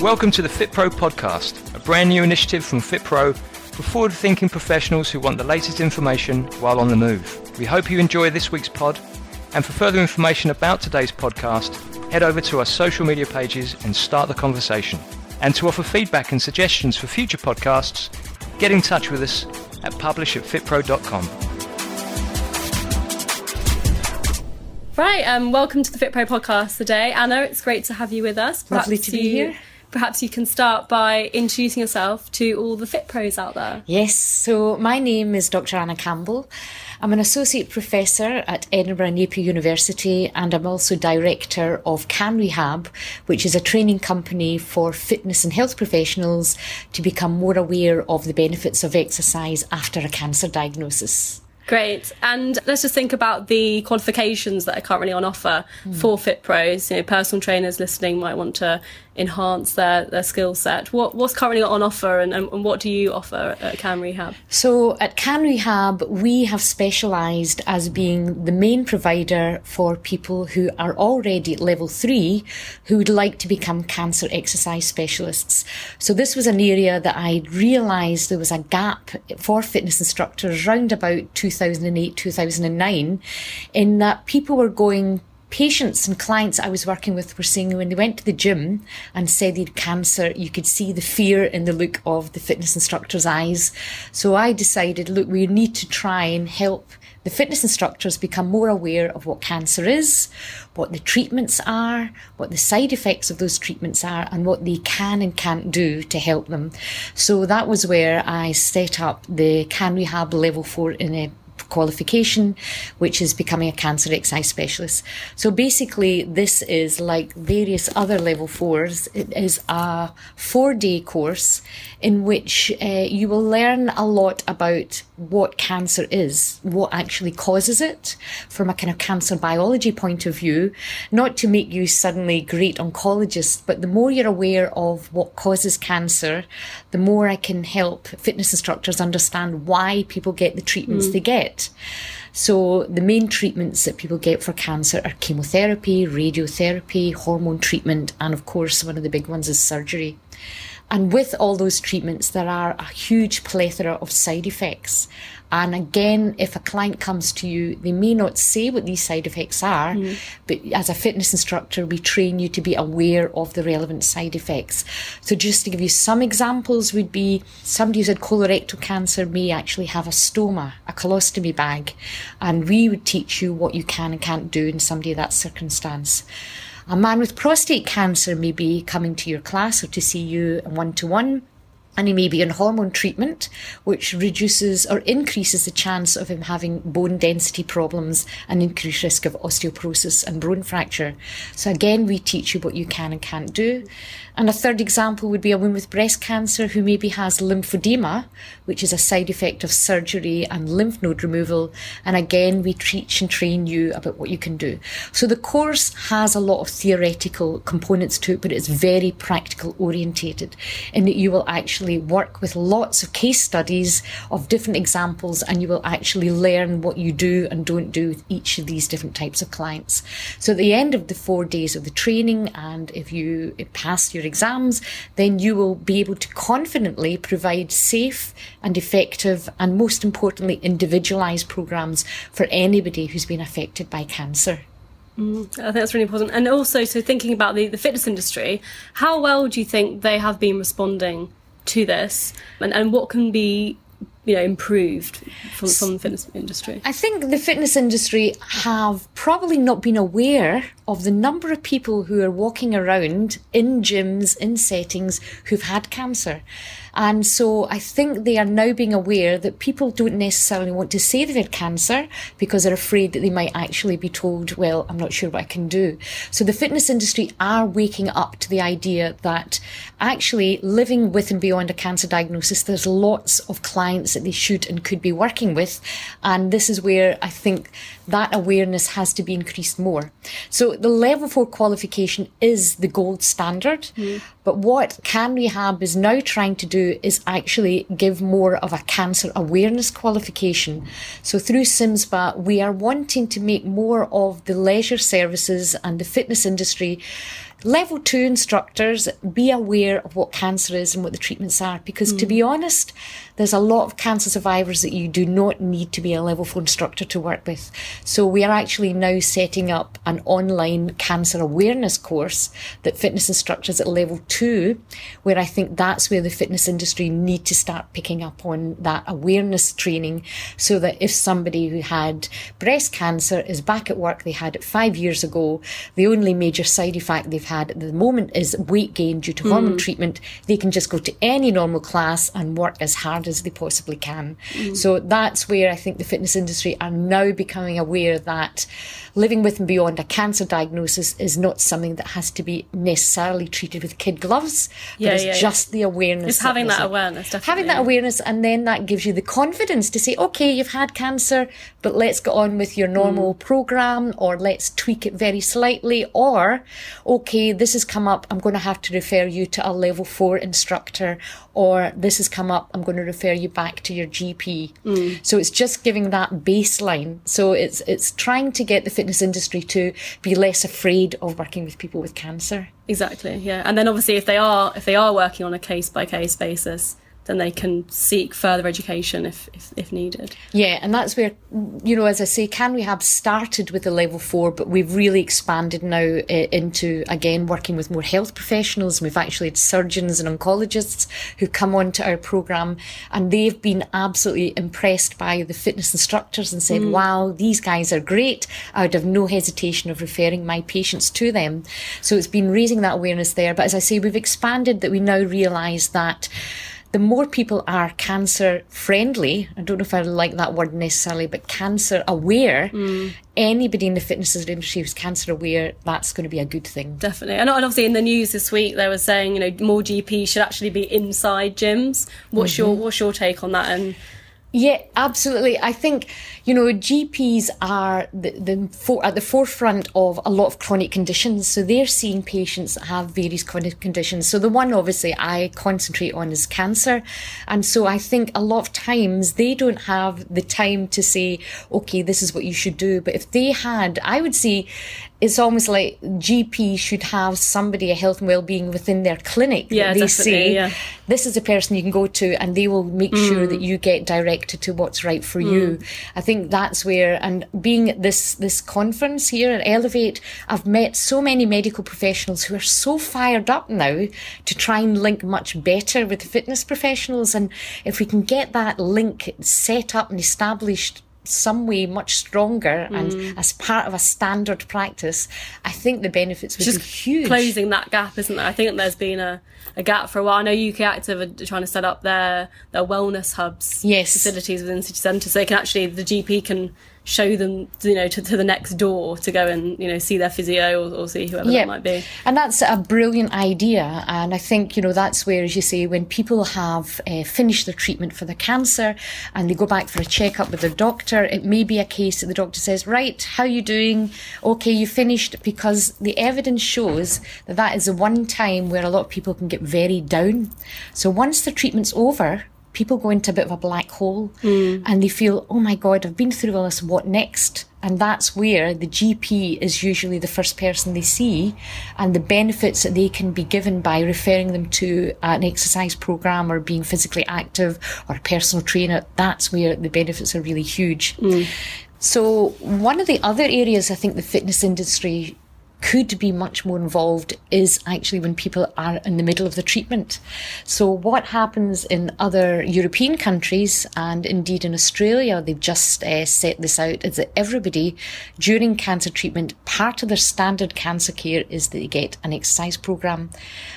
Welcome to the FitPro podcast, a brand new initiative from FitPro for forward thinking professionals who want the latest information while on the move. We hope you enjoy this week's pod, and for further information about today's podcast, head over to our social media pages and start the conversation. And to offer feedback and suggestions for future podcasts, get in touch with us at publish at fitpro.com. Right, um, welcome to the FitPro podcast today. Anna, it's great to have you with us. Lovely to be you, here. Perhaps you can start by introducing yourself to all the Fit Pros out there. Yes, so my name is Dr. Anna Campbell. I'm an associate professor at Edinburgh Napier University and I'm also director of Can Rehab, which is a training company for fitness and health professionals to become more aware of the benefits of exercise after a cancer diagnosis. Great. And let's just think about the qualifications that are currently on offer mm. for Fit Pros. You know, personal trainers listening might want to enhance their, their skill set. What, what's currently on offer and, and, what do you offer at Can Rehab? So at Can Rehab, we have specialised as being the main provider for people who are already at level three who would like to become cancer exercise specialists. So this was an area that I realised there was a gap for fitness instructors around about 2008, 2009 in that people were going patients and clients I was working with were saying when they went to the gym and said they had cancer, you could see the fear in the look of the fitness instructor's eyes. So I decided, look, we need to try and help the fitness instructors become more aware of what cancer is, what the treatments are, what the side effects of those treatments are, and what they can and can't do to help them. So that was where I set up the Can Rehab Level 4 in a qualification, which is becoming a cancer exercise specialist. So basically, this is like various other level fours. It is a four day course in which uh, you will learn a lot about what cancer is, what actually causes it from a kind of cancer biology point of view, not to make you suddenly great oncologists, but the more you're aware of what causes cancer, the more I can help fitness instructors understand why people get the treatments mm. they get. So the main treatments that people get for cancer are chemotherapy, radiotherapy, hormone treatment, and of course, one of the big ones is surgery. And with all those treatments, there are a huge plethora of side effects. And again, if a client comes to you, they may not say what these side effects are, mm. but as a fitness instructor, we train you to be aware of the relevant side effects. So just to give you some examples would be somebody who's had colorectal cancer may actually have a stoma, a colostomy bag, and we would teach you what you can and can't do in somebody of that circumstance. A man with prostate cancer may be coming to your class or to see you one to one and he may be on hormone treatment, which reduces or increases the chance of him having bone density problems and increased risk of osteoporosis and bone fracture. So again, we teach you what you can and can't do. And a third example would be a woman with breast cancer who maybe has lymphedema, which is a side effect of surgery and lymph node removal. And again, we teach and train you about what you can do. So the course has a lot of theoretical components to it, but it's very practical orientated in that you will actually work with lots of case studies of different examples and you will actually learn what you do and don't do with each of these different types of clients. So at the end of the four days of the training, and if you pass your exams, then you will be able to confidently provide safe and effective and most importantly individualised programs for anybody who's been affected by cancer. Mm, I think that's really important. And also, so thinking about the, the fitness industry, how well do you think they have been responding to this? And, and what can be you know improved from, from the fitness industry? I think the fitness industry have probably not been aware of the number of people who are walking around in gyms in settings who've had cancer. And so I think they are now being aware that people don't necessarily want to say they've had cancer because they're afraid that they might actually be told, well, I'm not sure what I can do. So the fitness industry are waking up to the idea that actually living with and beyond a cancer diagnosis, there's lots of clients that they should and could be working with. And this is where I think that awareness has to be increased more. So the level four qualification is the gold standard. Mm. But what Can Rehab is now trying to do is actually give more of a cancer awareness qualification. So through CIMSPA, we are wanting to make more of the leisure services and the fitness industry level two instructors be aware of what cancer is and what the treatments are because mm. to be honest there's a lot of cancer survivors that you do not need to be a level four instructor to work with so we are actually now setting up an online cancer awareness course that fitness instructors at level two where i think that's where the fitness industry need to start picking up on that awareness training so that if somebody who had breast cancer is back at work they had it five years ago the only major side effect they've had at the moment is weight gain due to mm. hormone treatment, they can just go to any normal class and work as hard as they possibly can. Mm. So that's where I think the fitness industry are now becoming aware that living with and beyond a cancer diagnosis is not something that has to be necessarily treated with kid gloves, yeah, but it's yeah, just yeah. the awareness. It's having that, that awareness, definitely. Having that awareness, and then that gives you the confidence to say, okay, you've had cancer, but let's get on with your normal mm. program, or let's tweak it very slightly, or, okay, this has come up, I'm going to have to refer you to a level four instructor, or this has come up, I'm going to refer you back to your GP. Mm. So it's just giving that baseline. So it's it's trying to get the fitness industry to be less afraid of working with people with cancer. Exactly. Yeah. And then obviously if they are if they are working on a case by case basis, then they can seek further education if, if, if, needed. Yeah, and that's where, you know, as I say, Can Rehab started with a level four, but we've really expanded now uh, into, again, working with more health professionals. We've actually had surgeons and oncologists who come onto our programme and they've been absolutely impressed by the fitness instructors and said, mm. wow, these guys are great. I would have no hesitation of referring my patients to them. So it's been raising that awareness there. But as I say, we've expanded that we now realise that the more people are cancer friendly, I don't know if I like that word necessarily, but cancer aware, mm. anybody in the fitness industry who's cancer aware, that's going to be a good thing. Definitely. And obviously in the news this week, they were saying, you know, more GPs should actually be inside gyms. What's mm-hmm. your, what's your take on that? And yeah, absolutely. I think, you know, GPs are the, the for, at the forefront of a lot of chronic conditions. So they're seeing patients that have various chronic conditions. So the one obviously I concentrate on is cancer. And so I think a lot of times they don't have the time to say, okay, this is what you should do. But if they had, I would say it's almost like GP should have somebody, a health and well-being within their clinic. Yeah, they say, yeah. this is a person you can go to and they will make mm. sure that you get directed to what's right for mm. you. I think that's where, and being at this, this conference here at Elevate, I've met so many medical professionals who are so fired up now to try and link much better with the fitness professionals. And if we can get that link set up and established some way much stronger mm. and as part of a standard practice, I think the benefits would Just be huge. Closing that gap, isn't there? I think there's been a, a gap for a while. I know UK Active are trying to set up their their wellness hubs yes. facilities within city centres. So they can actually the GP can show them, you know, to, to the next door to go and, you know, see their physio or, or see whoever yeah. that might be. And that's a brilliant idea. And I think, you know, that's where, as you say, when people have uh, finished their treatment for the cancer and they go back for a checkup with their doctor, it may be a case that the doctor says, right, how are you doing? Okay, you finished because the evidence shows that that is the one time where a lot of people can get very down. So once the treatment's over, people go into a bit of a black hole mm. and they feel, oh my God, I've been through all this, what next? And that's where the GP is usually the first person they see and the benefits that they can be given by referring them to an exercise program or being physically active or a personal trainer. That's where the benefits are really huge. Mm. So one of the other areas I think the fitness industry could be much more involved is actually when people are in the middle of the treatment. So, what happens in other European countries and indeed in Australia, they've just uh, set this out, is that everybody during cancer treatment, part of their standard cancer care is that they get an exercise program.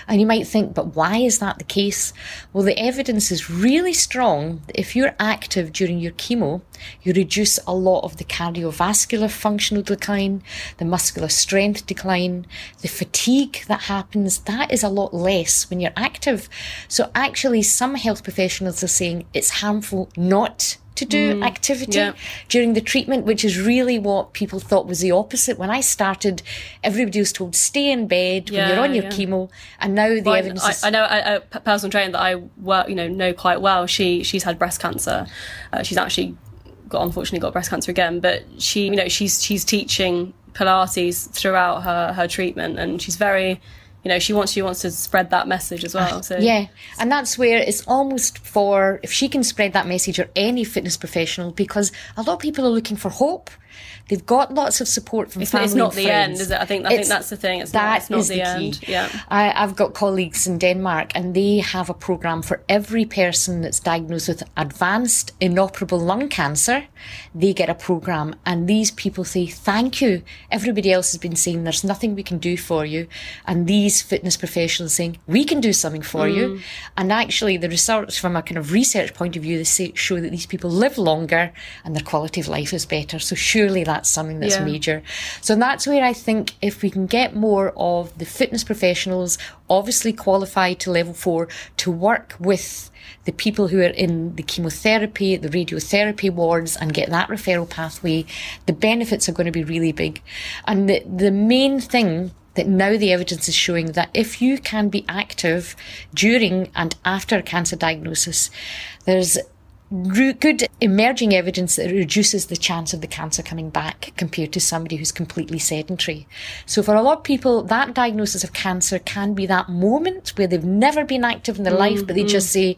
And you might think, but why is that the case? Well, the evidence is really strong that if you're active during your chemo, you reduce a lot of the cardiovascular functional decline, the muscular strength decline, the fatigue that happens. That is a lot less when you're active. So actually, some health professionals are saying it's harmful not to do mm, activity yeah. during the treatment, which is really what people thought was the opposite. When I started, everybody was told stay in bed yeah, when you're on your yeah. chemo, and now the well, evidence. I, is... I know a, a personal trainer that I work, you know, know quite well. She she's had breast cancer. Uh, she's actually got unfortunately got breast cancer again, but she you know she's she's teaching Pilates throughout her her treatment, and she's very you know she wants she wants to spread that message as well so. Yeah and that's where it's almost for if she can spread that message or any fitness professional because a lot of people are looking for hope They've got lots of support from it's, family. It's not the end, is it? I think I think that's the thing. It's that not, it's not is the, the end. Key. Yeah. I, I've got colleagues in Denmark, and they have a program for every person that's diagnosed with advanced inoperable lung cancer. They get a program, and these people say, "Thank you." Everybody else has been saying there's nothing we can do for you, and these fitness professionals saying we can do something for mm. you. And actually, the research from a kind of research point of view, they say, show that these people live longer and their quality of life is better. So surely that's something that's yeah. major. So that's where I think if we can get more of the fitness professionals, obviously qualified to level four, to work with the people who are in the chemotherapy, the radiotherapy wards, and get that referral pathway, the benefits are going to be really big. And the, the main thing that now the evidence is showing that if you can be active during and after cancer diagnosis, there's good emerging evidence that reduces the chance of the cancer coming back compared to somebody who's completely sedentary. So for a lot of people, that diagnosis of cancer can be that moment where they've never been active in their mm, life, but they mm. just say,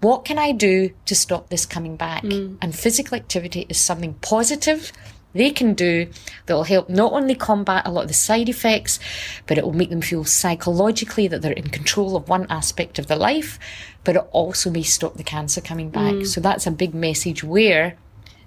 what can I do to stop this coming back? Mm. And physical activity is something positive they can do that will help not only combat a lot of the side effects, but it will make them feel psychologically that they're in control of one aspect of their life, but it also may stop the cancer coming back. Mm. So that's a big message where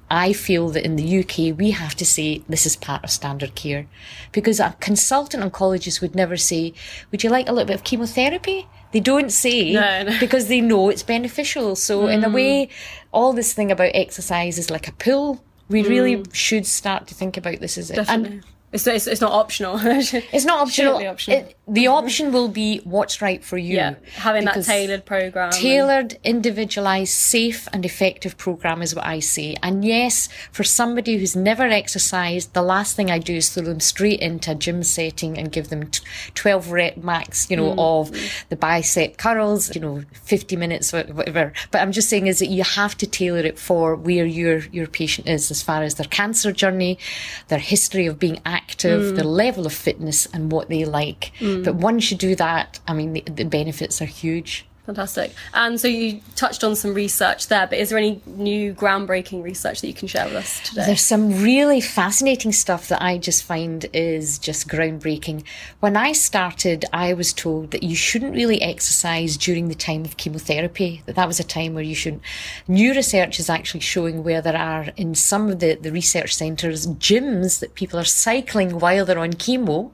I feel that in the UK, we have to say this is part of standard care. Because a consultant oncologist would never say, Would you like a little bit of chemotherapy? They don't say no, no. because they know it's beneficial. So, mm. in a mm. way, all this thing about exercise is like a pill we mm. really should start to think about this as it. And it's, it's, it's not optional. it's not optional. optional. It, the option will be what's right for you. Yeah, having that tailored program. Tailored, individualized, safe, and effective program is what I say. And yes, for somebody who's never exercised, the last thing I do is throw them straight into a gym setting and give them 12 rep max, you know, mm. of the bicep curls, you know, 50 minutes, whatever. But I'm just saying is that you have to tailor it for where your, your patient is as far as their cancer journey, their history of being active active, mm. their level of fitness, and what they like. Mm. But once you do that, I mean, the, the benefits are huge. Fantastic. And so you touched on some research there, but is there any new groundbreaking research that you can share with us today? There's some really fascinating stuff that I just find is just groundbreaking. When I started, I was told that you shouldn't really exercise during the time of chemotherapy, that that was a time where you shouldn't. New research is actually showing where there are, in some of the, the research centres, gyms that people are cycling while they're on chemo,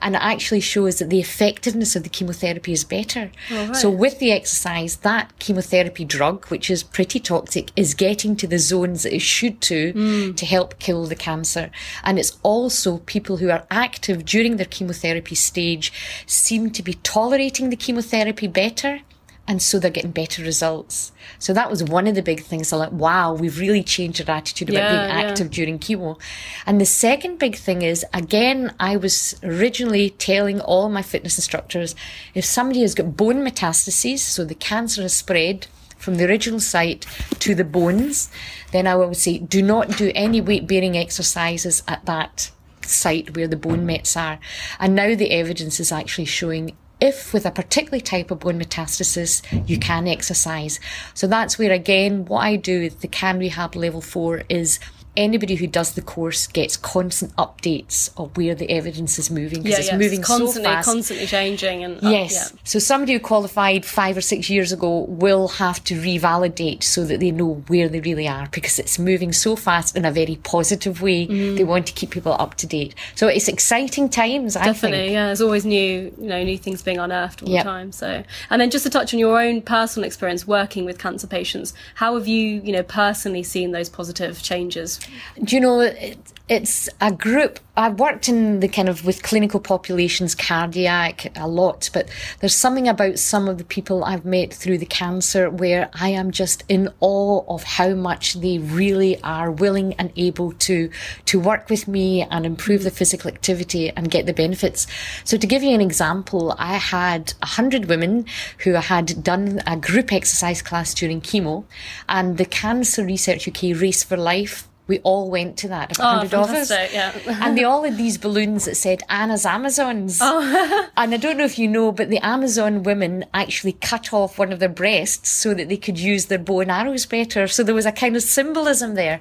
and it actually shows that the effectiveness of the chemotherapy is better. Right. So with the the exercise, that chemotherapy drug, which is pretty toxic, is getting to the zones that it should to mm. to help kill the cancer. And it's also people who are active during their chemotherapy stage seem to be tolerating the chemotherapy better and so they're getting better results. So that was one of the big things. I'm like, wow, we've really changed our attitude about yeah, being active yeah. during chemo. And the second big thing is, again, I was originally telling all my fitness instructors, if somebody has got bone metastases, so the cancer has spread from the original site to the bones, then I would say, do not do any weight bearing exercises at that site where the bone mets are. And now the evidence is actually showing if with a particular type of bone metastasis, you can exercise. So that's where again, what I do with the CAN Rehab level four is anybody who does the course gets constant updates of where the evidence is moving because yeah, it's yeah. moving it's constantly, so fast. constantly changing. And yes, yeah. so somebody who qualified five or six years ago will have to revalidate so that they know where they really are because it's moving so fast in a very positive way. Mm. They want to keep people up to date. So it's exciting times. I think. Definitely, yeah. There's always new, you know, new things being unearthed all yep. the time. So, and then just to touch on your own personal experience working with cancer patients, how have you, you know, personally seen those positive changes? Do you know, it, it's a group. I've worked in the kind of with clinical populations, cardiac a lot, but there's something about some of the people I've met through the cancer where I am just in awe of how much they really are willing and able to to work with me and improve the physical activity and get the benefits. So to give you an example, I had a hundred women who had done a group exercise class during chemo, and the Cancer Research UK Race for Life we all went to that. Oh, hundred oh, of us. Yeah. and they all had these balloons that said Anna's Amazons. Oh. and I don't know if you know, but the Amazon women actually cut off one of their breasts so that they could use their bow and arrows better. So there was a kind of symbolism there.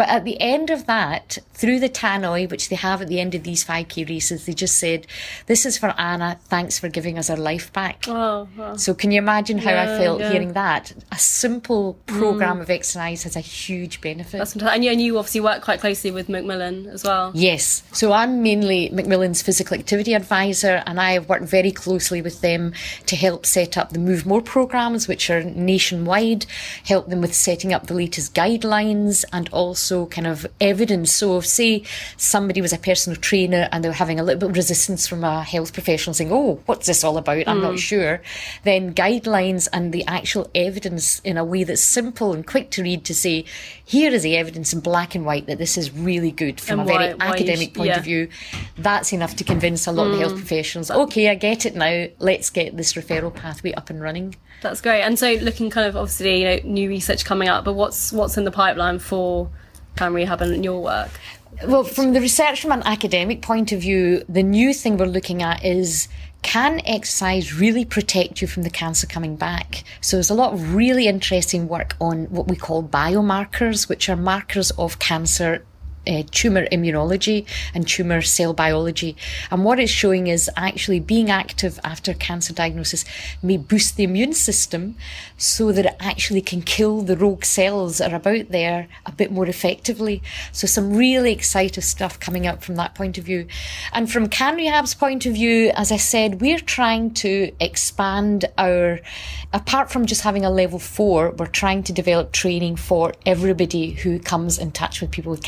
But at the end of that, through the tannoy, which they have at the end of these 5k races, they just said, This is for Anna. Thanks for giving us our life back. Oh, So can you imagine how yeah, I felt yeah. hearing that? A simple program mm. of exercise has a huge benefit. That's fantastic. And you, and you obviously work quite closely with Macmillan as well. Yes. So I'm mainly Macmillan's physical activity advisor, and I have worked very closely with them to help set up the Move More programs, which are nationwide, help them with setting up the latest guidelines and also also kind of evidence. So, if, say somebody was a personal trainer and they were having a little bit of resistance from a health professional saying, Oh, what's this all about? I'm mm. not sure. Then guidelines and the actual evidence in a way that's simple and quick to read to say, here is the evidence in black and white that this is really good from and a very why, academic point yeah. of view. That's enough to convince a lot mm. of health professionals, okay, I get it now. Let's get this referral pathway up and running. That's great. And so, looking kind of obviously, you know, new research coming up, but what's what's in the pipeline for can rehab in your work? Well, from the research from an academic point of view, the new thing we're looking at is can exercise really protect you from the cancer coming back? So there's a lot of really interesting work on what we call biomarkers, which are markers of cancer uh, tumor immunology and tumor cell biology. And what it's showing is actually being active after cancer diagnosis may boost the immune system so that it actually can kill the rogue cells that are about there a bit more effectively. So some really exciting stuff coming up from that point of view. And from CanRehab's point of view, as I said, we're trying to expand our, apart from just having a level four, we're trying to develop training for everybody who comes in touch with people with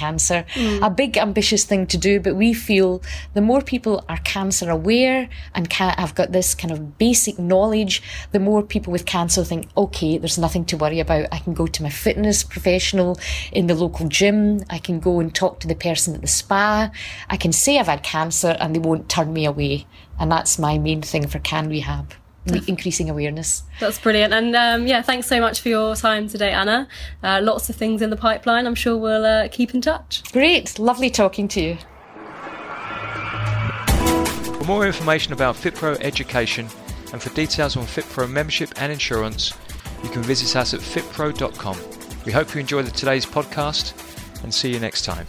mm. a big ambitious thing to do, but we feel the more people are cancer aware and can, have got this kind of basic knowledge, the more people with cancer think, okay, there's nothing to worry about. I can go to my fitness professional in the local gym. I can go and talk to the person at the spa. I can say I've had cancer and they won't turn me away. And that's my main thing for Can Rehab increasing awareness. That's brilliant. And um, yeah, thanks so much for your time today, Anna. Uh, lots of things in the pipeline. I'm sure we'll uh, keep in touch. Great. Lovely talking to you. For more information about FitPro education and for details on FitPro membership and insurance, you can visit us at fitpro.com. We hope you enjoyed today's podcast and see you next time.